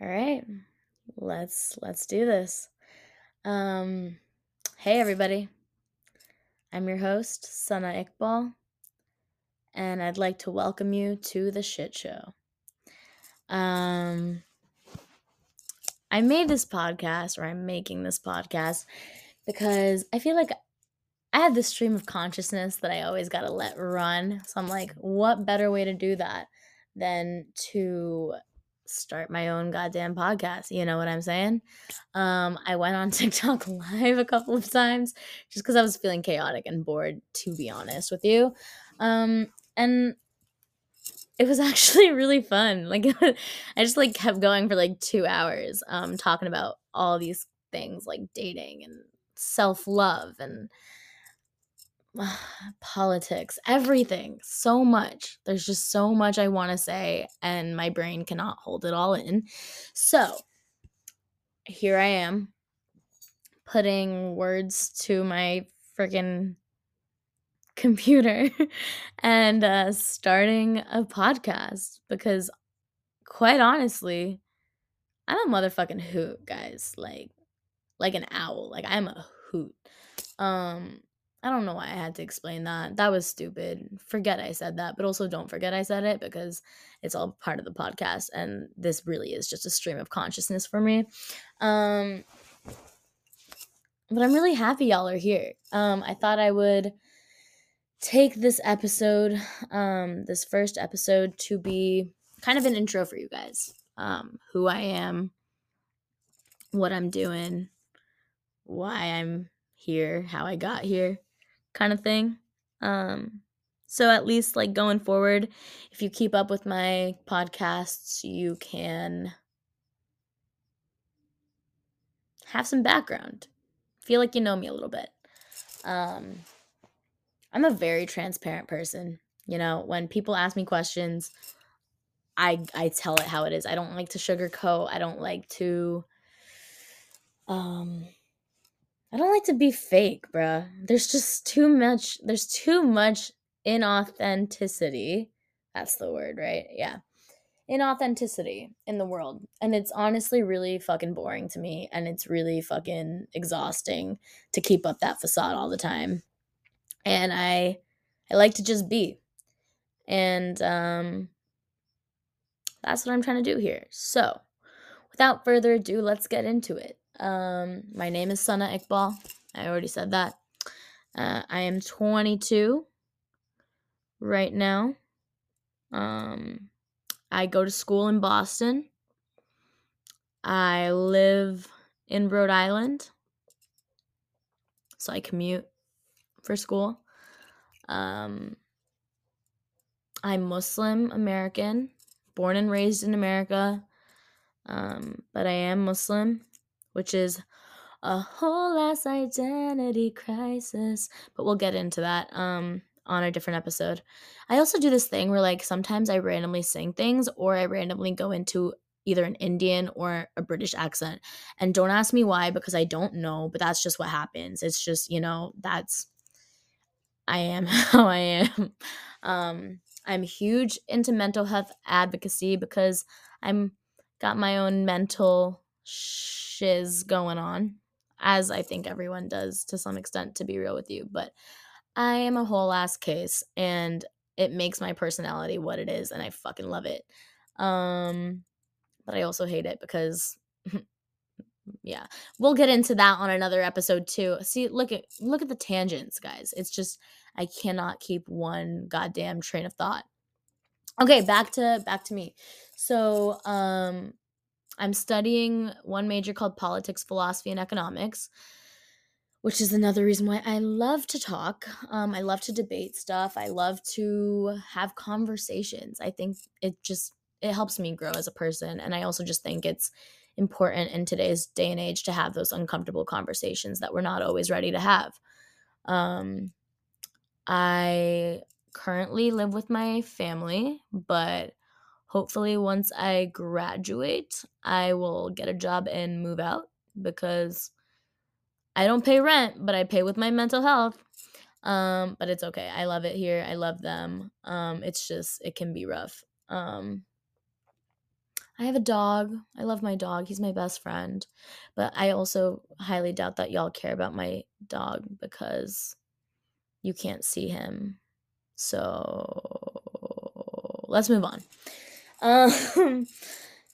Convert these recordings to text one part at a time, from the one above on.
All right. Let's let's do this. Um hey everybody. I'm your host, Sana Iqbal, and I'd like to welcome you to the shit show. Um I made this podcast or I'm making this podcast because I feel like I have this stream of consciousness that I always got to let run. So I'm like, what better way to do that than to start my own goddamn podcast? You know what I'm saying? Um, I went on TikTok live a couple of times just because I was feeling chaotic and bored, to be honest with you. Um, and it was actually really fun. Like I just like kept going for like 2 hours um talking about all these things like dating and self-love and politics, everything, so much. There's just so much I want to say, and my brain cannot hold it all in. So, here I am putting words to my freaking computer and uh, starting a podcast because, quite honestly, I'm a motherfucking hoot, guys. Like, like an owl. Like I'm a hoot. Um, I don't know why I had to explain that. That was stupid. Forget I said that, but also don't forget I said it because it's all part of the podcast and this really is just a stream of consciousness for me. Um but I'm really happy y'all are here. Um I thought I would take this episode, um this first episode to be kind of an intro for you guys. Um who I am, what I'm doing, why I'm here, how I got here kind of thing. Um, so at least like going forward, if you keep up with my podcasts, you can have some background. Feel like you know me a little bit. Um, I'm a very transparent person. You know, when people ask me questions, I I tell it how it is. I don't like to sugarcoat. I don't like to um I don't like to be fake, bruh. There's just too much, there's too much inauthenticity. That's the word, right? Yeah. Inauthenticity in the world. And it's honestly really fucking boring to me. And it's really fucking exhausting to keep up that facade all the time. And I I like to just be. And um that's what I'm trying to do here. So without further ado, let's get into it. Um, my name is Sana Iqbal. I already said that. Uh, I am 22 right now. Um, I go to school in Boston. I live in Rhode Island. So I commute for school. Um, I'm Muslim American, born and raised in America, um, but I am Muslim which is a whole ass identity crisis. But we'll get into that um, on a different episode. I also do this thing where, like, sometimes I randomly sing things or I randomly go into either an Indian or a British accent. And don't ask me why because I don't know, but that's just what happens. It's just, you know, that's I am how I am. Um I'm huge into mental health advocacy because I'm got my own mental shiz going on, as I think everyone does to some extent, to be real with you. But I am a whole ass case, and it makes my personality what it is, and I fucking love it. Um, but I also hate it because. yeah we'll get into that on another episode too see look at look at the tangents guys it's just i cannot keep one goddamn train of thought okay back to back to me so um I'm studying one major called politics, philosophy, and economics, which is another reason why I love to talk. Um, I love to debate stuff. I love to have conversations. I think it just it helps me grow as a person, and I also just think it's important in today's day and age to have those uncomfortable conversations that we're not always ready to have. Um, I currently live with my family, but hopefully once I graduate, I will get a job and move out because I don't pay rent, but I pay with my mental health. Um, but it's okay. I love it here. I love them. Um, it's just it can be rough. Um, I have a dog. I love my dog. He's my best friend. But I also highly doubt that y'all care about my dog because you can't see him. So let's move on. Um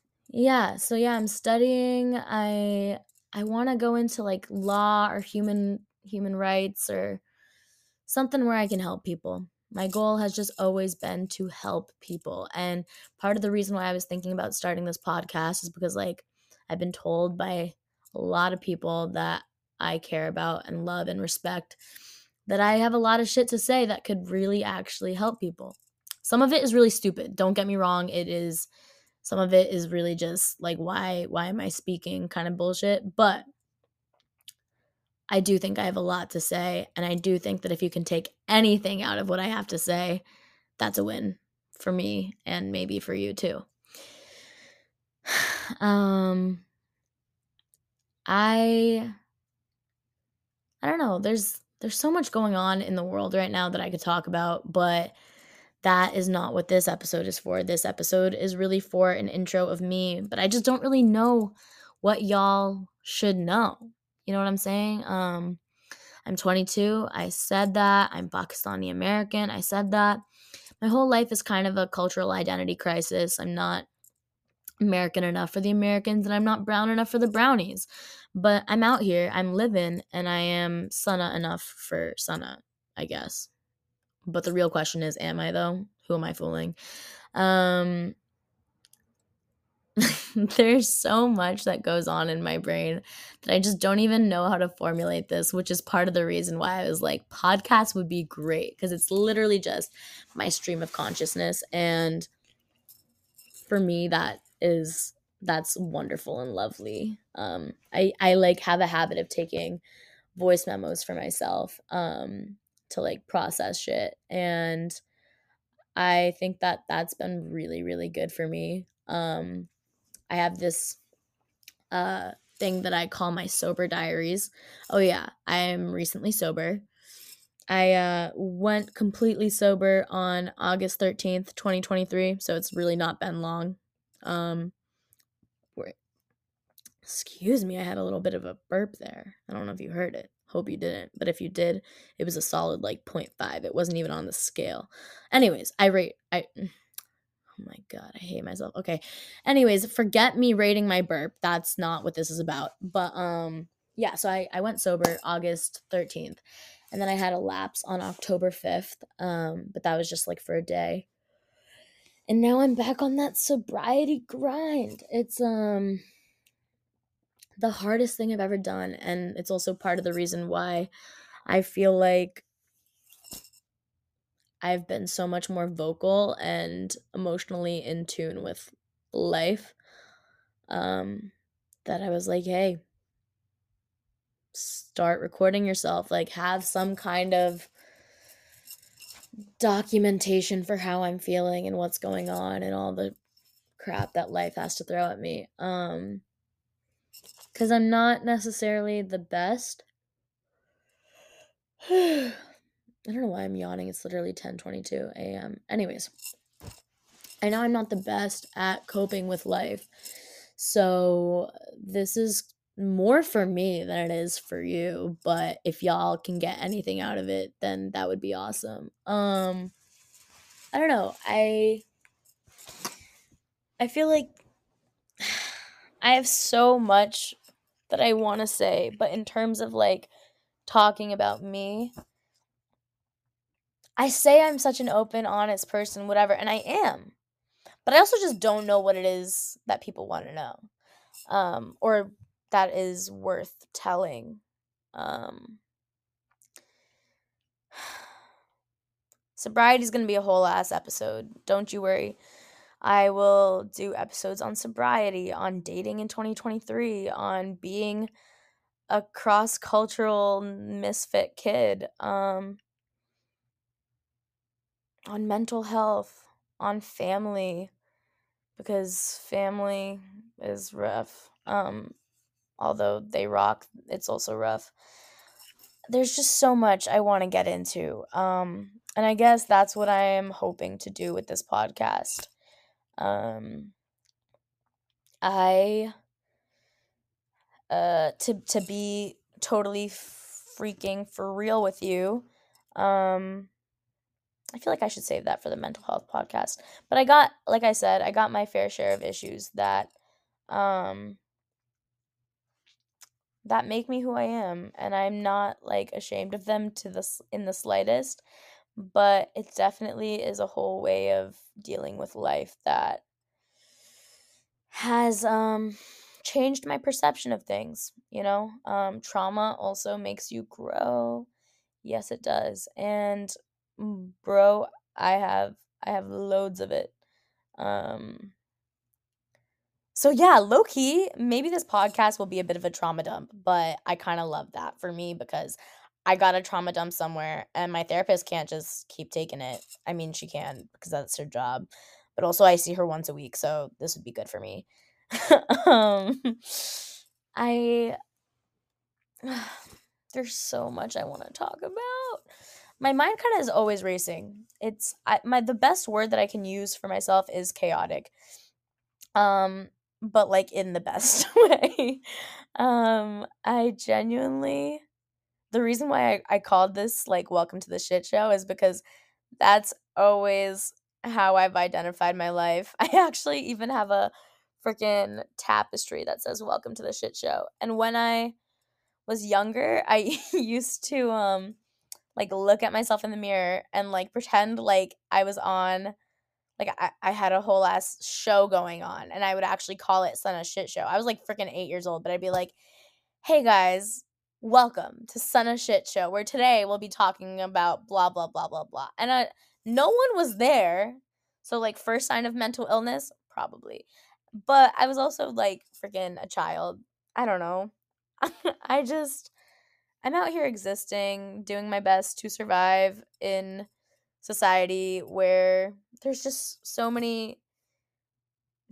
yeah, so yeah, I'm studying. I I want to go into like law or human human rights or something where I can help people. My goal has just always been to help people. And part of the reason why I was thinking about starting this podcast is because, like, I've been told by a lot of people that I care about and love and respect that I have a lot of shit to say that could really actually help people. Some of it is really stupid. Don't get me wrong. It is, some of it is really just like, why, why am I speaking kind of bullshit. But I do think I have a lot to say. And I do think that if you can take anything out of what I have to say, that's a win for me and maybe for you too. Um, I, I don't know. There's, there's so much going on in the world right now that I could talk about, but that is not what this episode is for. This episode is really for an intro of me, but I just don't really know what y'all should know. You know what I'm saying? Um, I'm 22. I said that. I'm Pakistani American. I said that. My whole life is kind of a cultural identity crisis. I'm not American enough for the Americans and I'm not brown enough for the brownies. But I'm out here, I'm living, and I am Sana enough for Sana, I guess. But the real question is, am I though? Who am I fooling? Um, there's so much that goes on in my brain that I just don't even know how to formulate this, which is part of the reason why I was like, podcast would be great because it's literally just my stream of consciousness. And for me, that is that's wonderful and lovely. Um, I I like have a habit of taking voice memos for myself um, to like process shit, and I think that that's been really really good for me. Um, I have this uh thing that I call my sober diaries. Oh yeah, I am recently sober. I uh went completely sober on August 13th, 2023, so it's really not been long. Um. Excuse me, I had a little bit of a burp there. I don't know if you heard it. Hope you didn't. But if you did, it was a solid like 0.5. It wasn't even on the scale. Anyways, I rate I Oh my god, I hate myself. Okay. Anyways, forget me rating my burp. That's not what this is about. But um yeah, so I I went sober August 13th. And then I had a lapse on October 5th. Um but that was just like for a day. And now I'm back on that sobriety grind. It's um the hardest thing I've ever done and it's also part of the reason why I feel like I've been so much more vocal and emotionally in tune with life um, that I was like, hey, start recording yourself. Like, have some kind of documentation for how I'm feeling and what's going on and all the crap that life has to throw at me. Um, because I'm not necessarily the best. I don't know why I'm yawning. It's literally 10:22 a.m. Anyways, I know I'm not the best at coping with life. So, this is more for me than it is for you, but if y'all can get anything out of it, then that would be awesome. Um I don't know. I I feel like I have so much that I want to say, but in terms of like talking about me, I say I'm such an open, honest person, whatever, and I am. But I also just don't know what it is that people want to know. Um, or that is worth telling. Um, sobriety is going to be a whole ass episode. Don't you worry. I will do episodes on sobriety, on dating in 2023, on being a cross cultural misfit kid. Um, on mental health, on family, because family is rough. Um, although they rock, it's also rough. There's just so much I want to get into. Um, and I guess that's what I am hoping to do with this podcast. Um, I uh to to be totally freaking for real with you. Um I feel like I should save that for the mental health podcast. But I got like I said, I got my fair share of issues that um that make me who I am and I'm not like ashamed of them to this in the slightest, but it definitely is a whole way of dealing with life that has um changed my perception of things, you know? Um trauma also makes you grow. Yes, it does. And bro, I have I have loads of it. Um so yeah, low key, maybe this podcast will be a bit of a trauma dump, but I kind of love that for me because I got a trauma dump somewhere and my therapist can't just keep taking it. I mean, she can because that's her job. But also I see her once a week, so this would be good for me. um I there's so much I want to talk about. My mind kind of is always racing. It's I, my the best word that I can use for myself is chaotic. Um but like in the best way. Um, I genuinely, the reason why I, I called this like Welcome to the Shit Show is because that's always how I've identified my life. I actually even have a freaking tapestry that says Welcome to the Shit Show. And when I was younger, I used to um like look at myself in the mirror and like pretend like I was on like I, I had a whole ass show going on and I would actually call it Son of Shit Show. I was like freaking eight years old, but I'd be like, hey guys, welcome to Son of Shit Show, where today we'll be talking about blah blah blah blah blah. And I, no one was there. So like first sign of mental illness, probably. But I was also like freaking a child. I don't know. I just I'm out here existing, doing my best to survive in society where there's just so many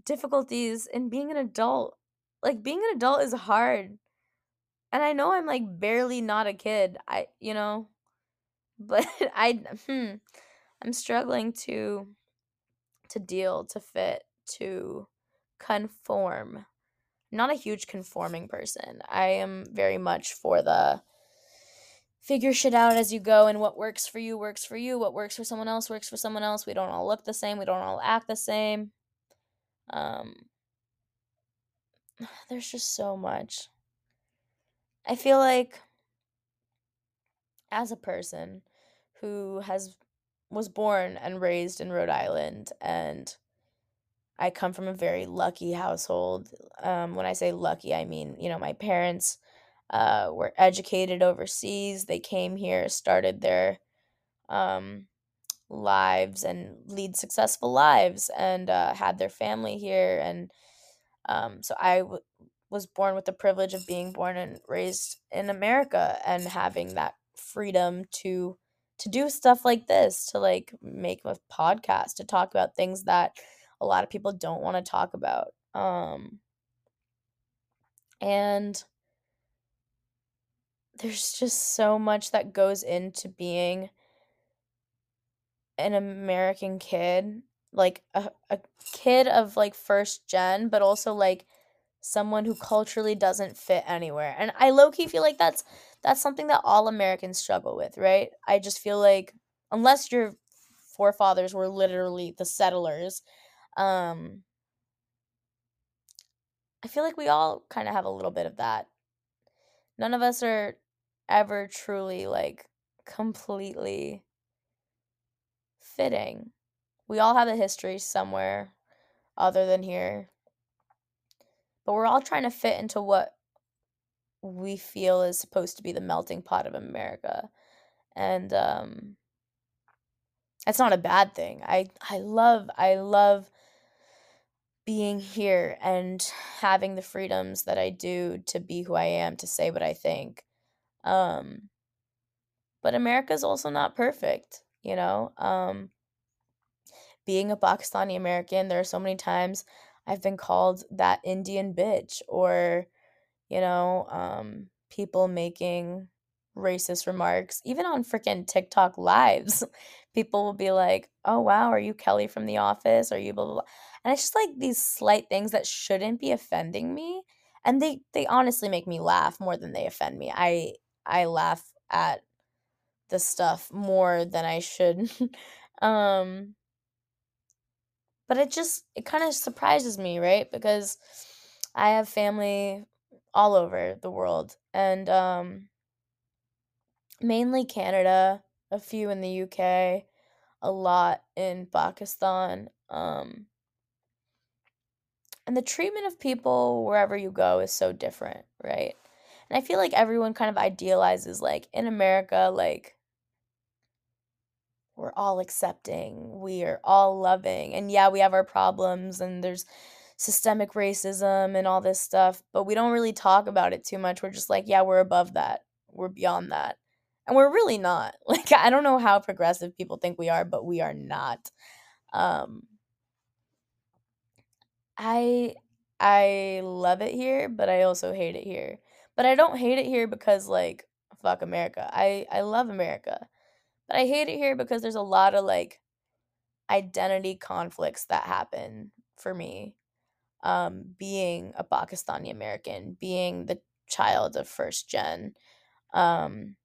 difficulties in being an adult. Like being an adult is hard. And I know I'm like barely not a kid. I you know, but I hmm I'm struggling to to deal, to fit, to conform. Not a huge conforming person. I am very much for the figure shit out as you go and what works for you works for you what works for someone else works for someone else we don't all look the same we don't all act the same um there's just so much i feel like as a person who has was born and raised in Rhode Island and I come from a very lucky household. Um, when I say lucky, I mean, you know, my parents uh, were educated overseas. They came here, started their um, lives and lead successful lives, and uh, had their family here. And um, so I w- was born with the privilege of being born and raised in America and having that freedom to to do stuff like this to like make a podcast to talk about things that a lot of people don't want to talk about um and there's just so much that goes into being an American kid, like a, a kid of like first gen, but also like someone who culturally doesn't fit anywhere. And I low key feel like that's that's something that all Americans struggle with, right? I just feel like unless your forefathers were literally the settlers, um I feel like we all kind of have a little bit of that. None of us are ever truly like completely fitting. We all have a history somewhere other than here. But we're all trying to fit into what we feel is supposed to be the melting pot of America. And um that's not a bad thing. I I love I love being here and having the freedoms that I do to be who I am, to say what I think. Um, but America's also not perfect, you know. Um, being a Pakistani American, there are so many times I've been called that Indian bitch or, you know, um, people making racist remarks, even on freaking TikTok lives. people will be like, "Oh wow, are you Kelly from The Office? Are you blah blah blah?" And it's just like these slight things that shouldn't be offending me, and they they honestly make me laugh more than they offend me. I I laugh at the stuff more than I should. um but it just it kind of surprises me, right? Because I have family all over the world and um mainly Canada, a few in the UK, a lot in Pakistan. Um, and the treatment of people wherever you go is so different, right? And I feel like everyone kind of idealizes, like, in America, like, we're all accepting, we are all loving. And yeah, we have our problems, and there's systemic racism and all this stuff, but we don't really talk about it too much. We're just like, yeah, we're above that, we're beyond that and we're really not like i don't know how progressive people think we are but we are not um i i love it here but i also hate it here but i don't hate it here because like fuck america i i love america but i hate it here because there's a lot of like identity conflicts that happen for me um being a pakistani american being the child of first gen um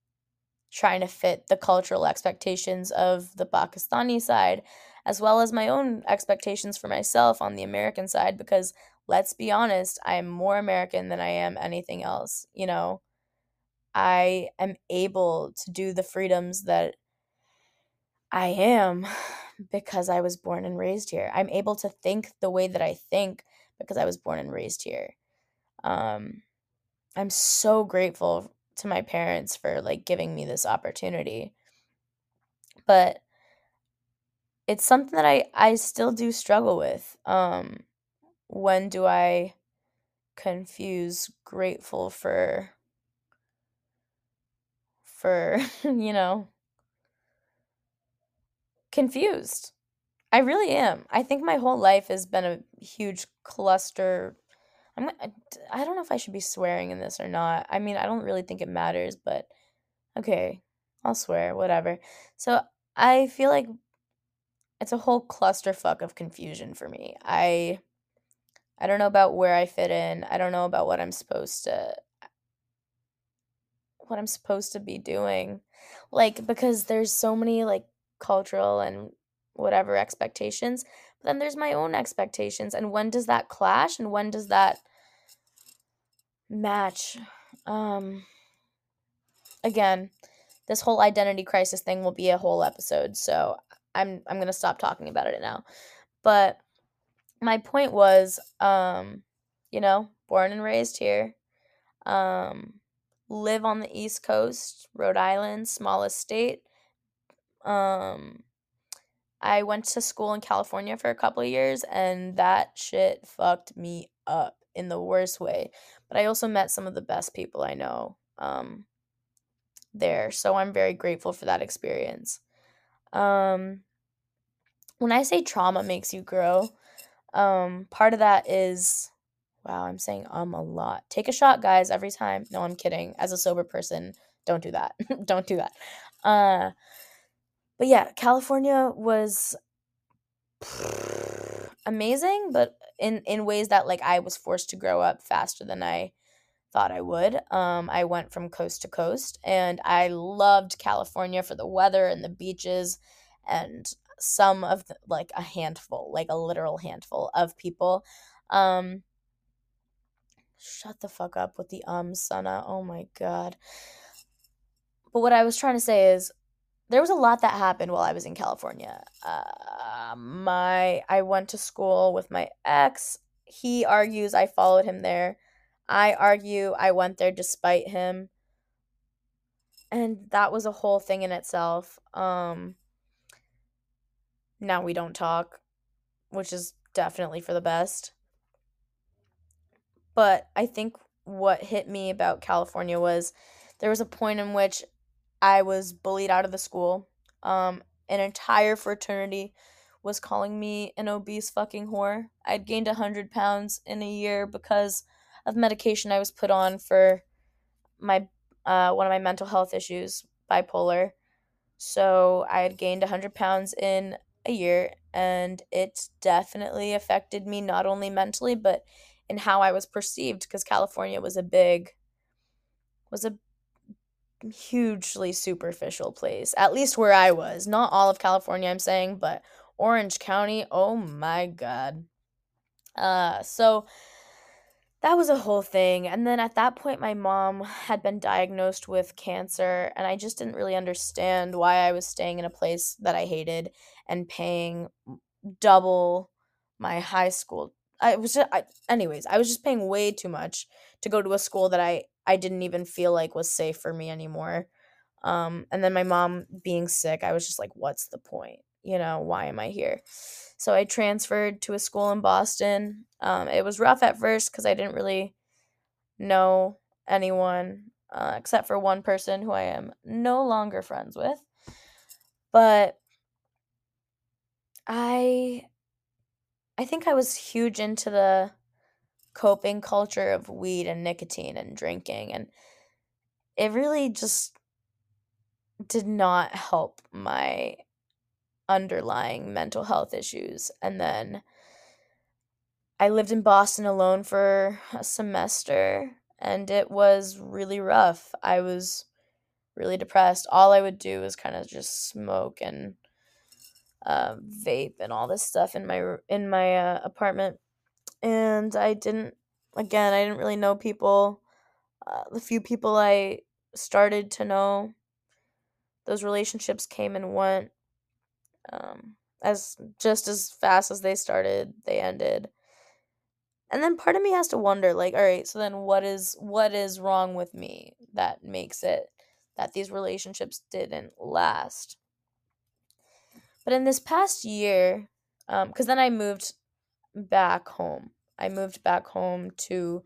trying to fit the cultural expectations of the Pakistani side, as well as my own expectations for myself on the American side, because let's be honest, I am more American than I am anything else. You know, I am able to do the freedoms that I am because I was born and raised here. I'm able to think the way that I think because I was born and raised here. Um, I'm so grateful to my parents for like giving me this opportunity. But it's something that I I still do struggle with. Um when do I confuse grateful for for, you know, confused. I really am. I think my whole life has been a huge cluster I'm I don't know if I should be swearing in this or not. I mean, I don't really think it matters, but okay, I'll swear, whatever. So, I feel like it's a whole clusterfuck of confusion for me. I I don't know about where I fit in. I don't know about what I'm supposed to what I'm supposed to be doing. Like because there's so many like cultural and whatever expectations, but then there's my own expectations and when does that clash and when does that match. Um, again, this whole identity crisis thing will be a whole episode, so I'm I'm gonna stop talking about it now. But my point was, um, you know, born and raised here, um, live on the East Coast, Rhode Island, smallest state. Um, I went to school in California for a couple of years, and that shit fucked me up in the worst way. But I also met some of the best people I know um, there. So I'm very grateful for that experience. Um, when I say trauma makes you grow, um, part of that is wow, I'm saying um a lot. Take a shot, guys, every time. No, I'm kidding. As a sober person, don't do that. don't do that. Uh, but yeah, California was amazing, but in in ways that like I was forced to grow up faster than I thought I would. Um, I went from coast to coast, and I loved California for the weather and the beaches, and some of the, like a handful, like a literal handful of people. Um, shut the fuck up with the um, Sana. Oh my god. But what I was trying to say is there was a lot that happened while I was in California. Uh, my I went to school with my ex. He argues I followed him there. I argue I went there despite him. And that was a whole thing in itself. Um now we don't talk, which is definitely for the best. But I think what hit me about California was there was a point in which I was bullied out of the school. Um, an entire fraternity was calling me an obese fucking whore. I'd gained 100 pounds in a year because of medication I was put on for my uh, one of my mental health issues, bipolar. So I had gained 100 pounds in a year, and it definitely affected me not only mentally, but in how I was perceived because California was a big, was a hugely superficial place, at least where I was. Not all of California, I'm saying, but Orange County, oh my God. Uh, so that was a whole thing. And then at that point, my mom had been diagnosed with cancer, and I just didn't really understand why I was staying in a place that I hated and paying double my high school. I was just, I, anyways, I was just paying way too much to go to a school that I I didn't even feel like was safe for me anymore. Um, and then my mom being sick, I was just like, what's the point? You know, why am I here? So I transferred to a school in Boston. Um, it was rough at first because I didn't really know anyone uh, except for one person who I am no longer friends with. But I I think I was huge into the coping culture of weed and nicotine and drinking and it really just did not help my underlying mental health issues and then I lived in Boston alone for a semester and it was really rough. I was really depressed. All I would do was kind of just smoke and uh, vape and all this stuff in my in my uh, apartment, and I didn't. Again, I didn't really know people. Uh, the few people I started to know, those relationships came and went. Um, as just as fast as they started, they ended. And then part of me has to wonder, like, all right, so then what is what is wrong with me that makes it that these relationships didn't last? But in this past year, because um, then I moved back home. I moved back home to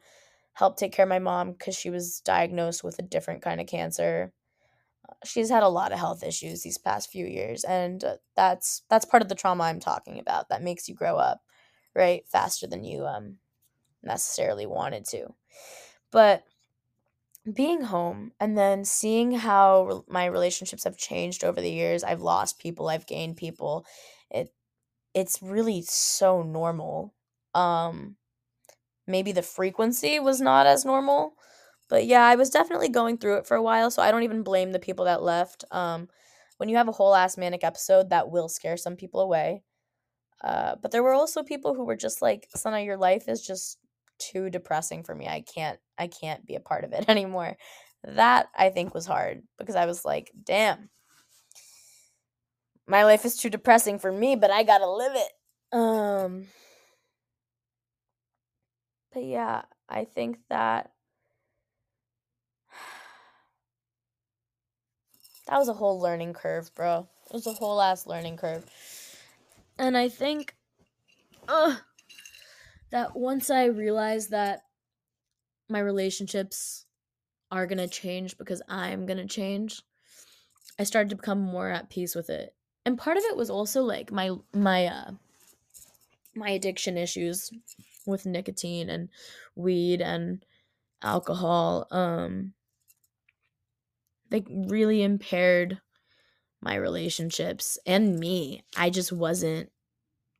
help take care of my mom because she was diagnosed with a different kind of cancer. She's had a lot of health issues these past few years, and uh, that's that's part of the trauma I'm talking about. That makes you grow up, right, faster than you um necessarily wanted to. But being home and then seeing how my relationships have changed over the years i've lost people i've gained people it it's really so normal um maybe the frequency was not as normal but yeah i was definitely going through it for a while so i don't even blame the people that left um when you have a whole ass manic episode that will scare some people away uh, but there were also people who were just like sana your life is just too depressing for me. I can't I can't be a part of it anymore. That I think was hard because I was like, damn. My life is too depressing for me, but I got to live it. Um But yeah, I think that that was a whole learning curve, bro. It was a whole ass learning curve. And I think uh that once I realized that my relationships are to change because I'm to change, I started to become more at peace with it. And part of it was also like my my uh my addiction issues with nicotine and weed and alcohol um they really impaired my relationships and me. I just wasn't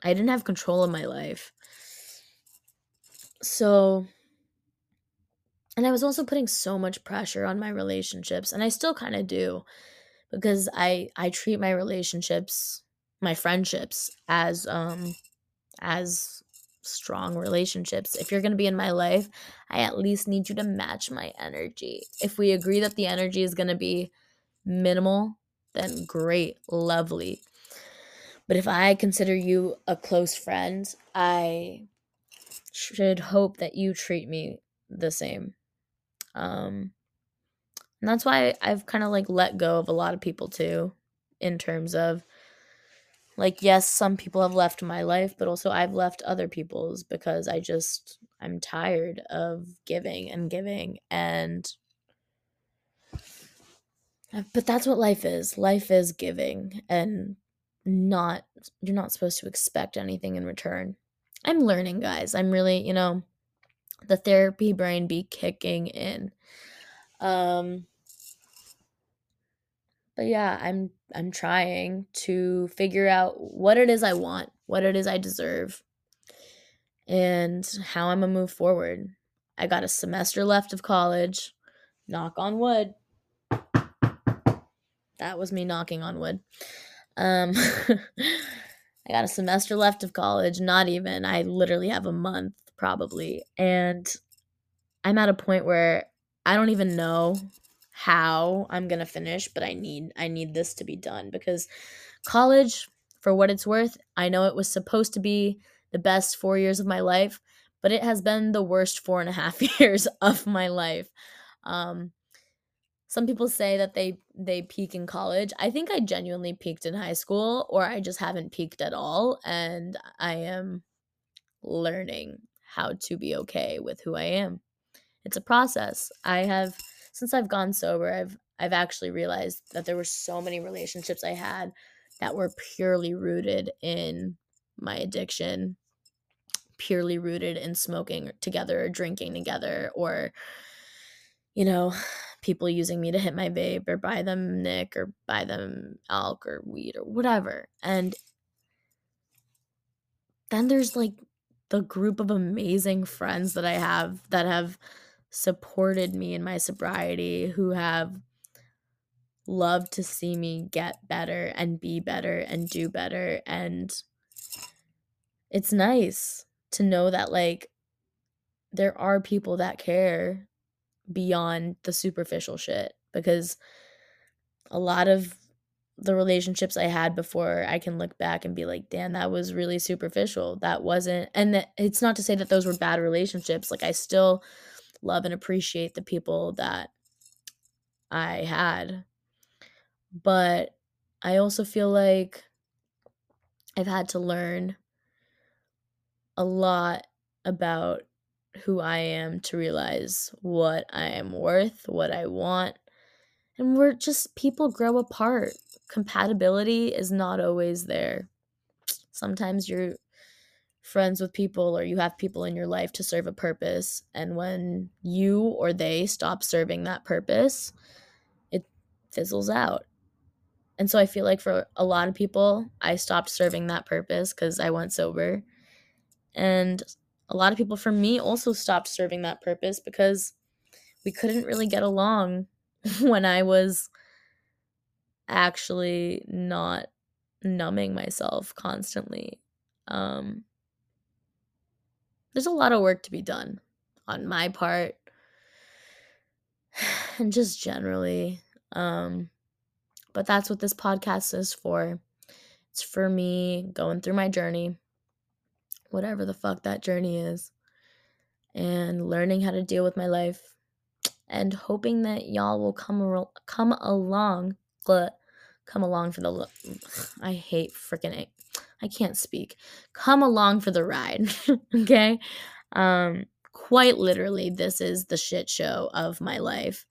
I didn't have control of my life. So, and I was also putting so much pressure on my relationships, and I still kind of do because I I treat my relationships, my friendships as um as strong relationships. If you're going to be in my life, I at least need you to match my energy. If we agree that the energy is going to be minimal, then great, lovely. But if I consider you a close friend, I should hope that you treat me the same. Um, and that's why I've kind of like let go of a lot of people too, in terms of like, yes, some people have left my life, but also I've left other people's because I just, I'm tired of giving and giving. And, but that's what life is. Life is giving and not, you're not supposed to expect anything in return. I'm learning, guys. I'm really, you know, the therapy brain be kicking in. Um but yeah, I'm I'm trying to figure out what it is I want, what it is I deserve, and how I'm gonna move forward. I got a semester left of college. Knock on wood. That was me knocking on wood. Um I got a semester left of college, not even. I literally have a month probably. And I'm at a point where I don't even know how I'm going to finish, but I need I need this to be done because college for what it's worth, I know it was supposed to be the best 4 years of my life, but it has been the worst four and a half years of my life. Um, some people say that they they peak in college. I think I genuinely peaked in high school, or I just haven't peaked at all, and I am learning how to be okay with who I am. It's a process. I have since I've gone sober, I've I've actually realized that there were so many relationships I had that were purely rooted in my addiction, purely rooted in smoking together or drinking together or you know, people using me to hit my vape or buy them Nick or buy them alk or weed or whatever. And then there's like the group of amazing friends that I have that have supported me in my sobriety, who have loved to see me get better and be better and do better. And it's nice to know that, like, there are people that care beyond the superficial shit because a lot of the relationships I had before, I can look back and be like, damn, that was really superficial. That wasn't, and it's not to say that those were bad relationships. Like, I still love and appreciate the people that I had. But I also feel like I've had to learn a lot about who I am to realize what I am worth, what I want. And we're just people grow apart. Compatibility is not always there. Sometimes you're friends with people or you have people in your life to serve a purpose. And when you or they stop serving that purpose, it fizzles out. And so I feel like for a lot of people, I stopped serving that purpose because I went sober. And a lot of people for me also stopped serving that purpose because we couldn't really get along when I was actually not numbing myself constantly. Um, there's a lot of work to be done on my part and just generally. Um, but that's what this podcast is for. It's for me going through my journey, whatever the fuck that journey is, and learning how to deal with my life, and hoping that y'all will come come along, come along for the. I hate freaking. I can't speak. Come along for the ride, okay? Um, quite literally, this is the shit show of my life.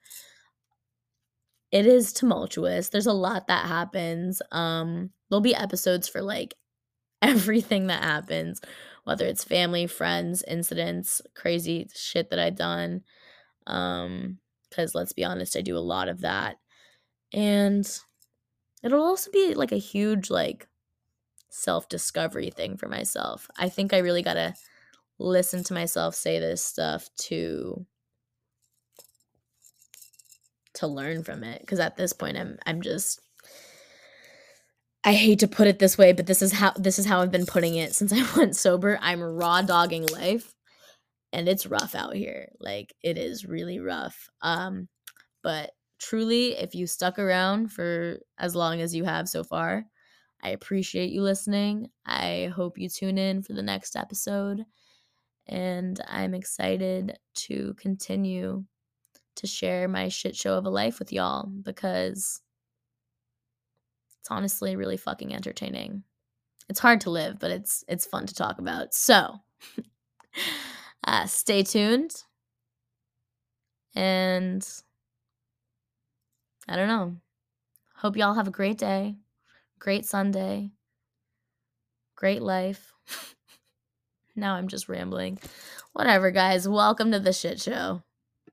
It is tumultuous. There's a lot that happens. Um, there'll be episodes for like everything that happens whether it's family, friends, incidents, crazy shit that I've done. Um, because let's be honest, I do a lot of that. And it'll also be like a huge, like, self discovery thing for myself. I think I really gotta listen to myself say this stuff to to learn from it because at this point I'm I'm just I hate to put it this way, but this is how this is how I've been putting it since I went sober. I'm raw dogging life and it's rough out here. Like it is really rough. Um but truly if you stuck around for as long as you have so far, I appreciate you listening. I hope you tune in for the next episode and I'm excited to continue to share my shit show of a life with y'all because it's honestly really fucking entertaining. It's hard to live, but it's it's fun to talk about. So, uh, stay tuned. And I don't know. Hope y'all have a great day, great Sunday, great life. now I'm just rambling. Whatever, guys. Welcome to the shit show.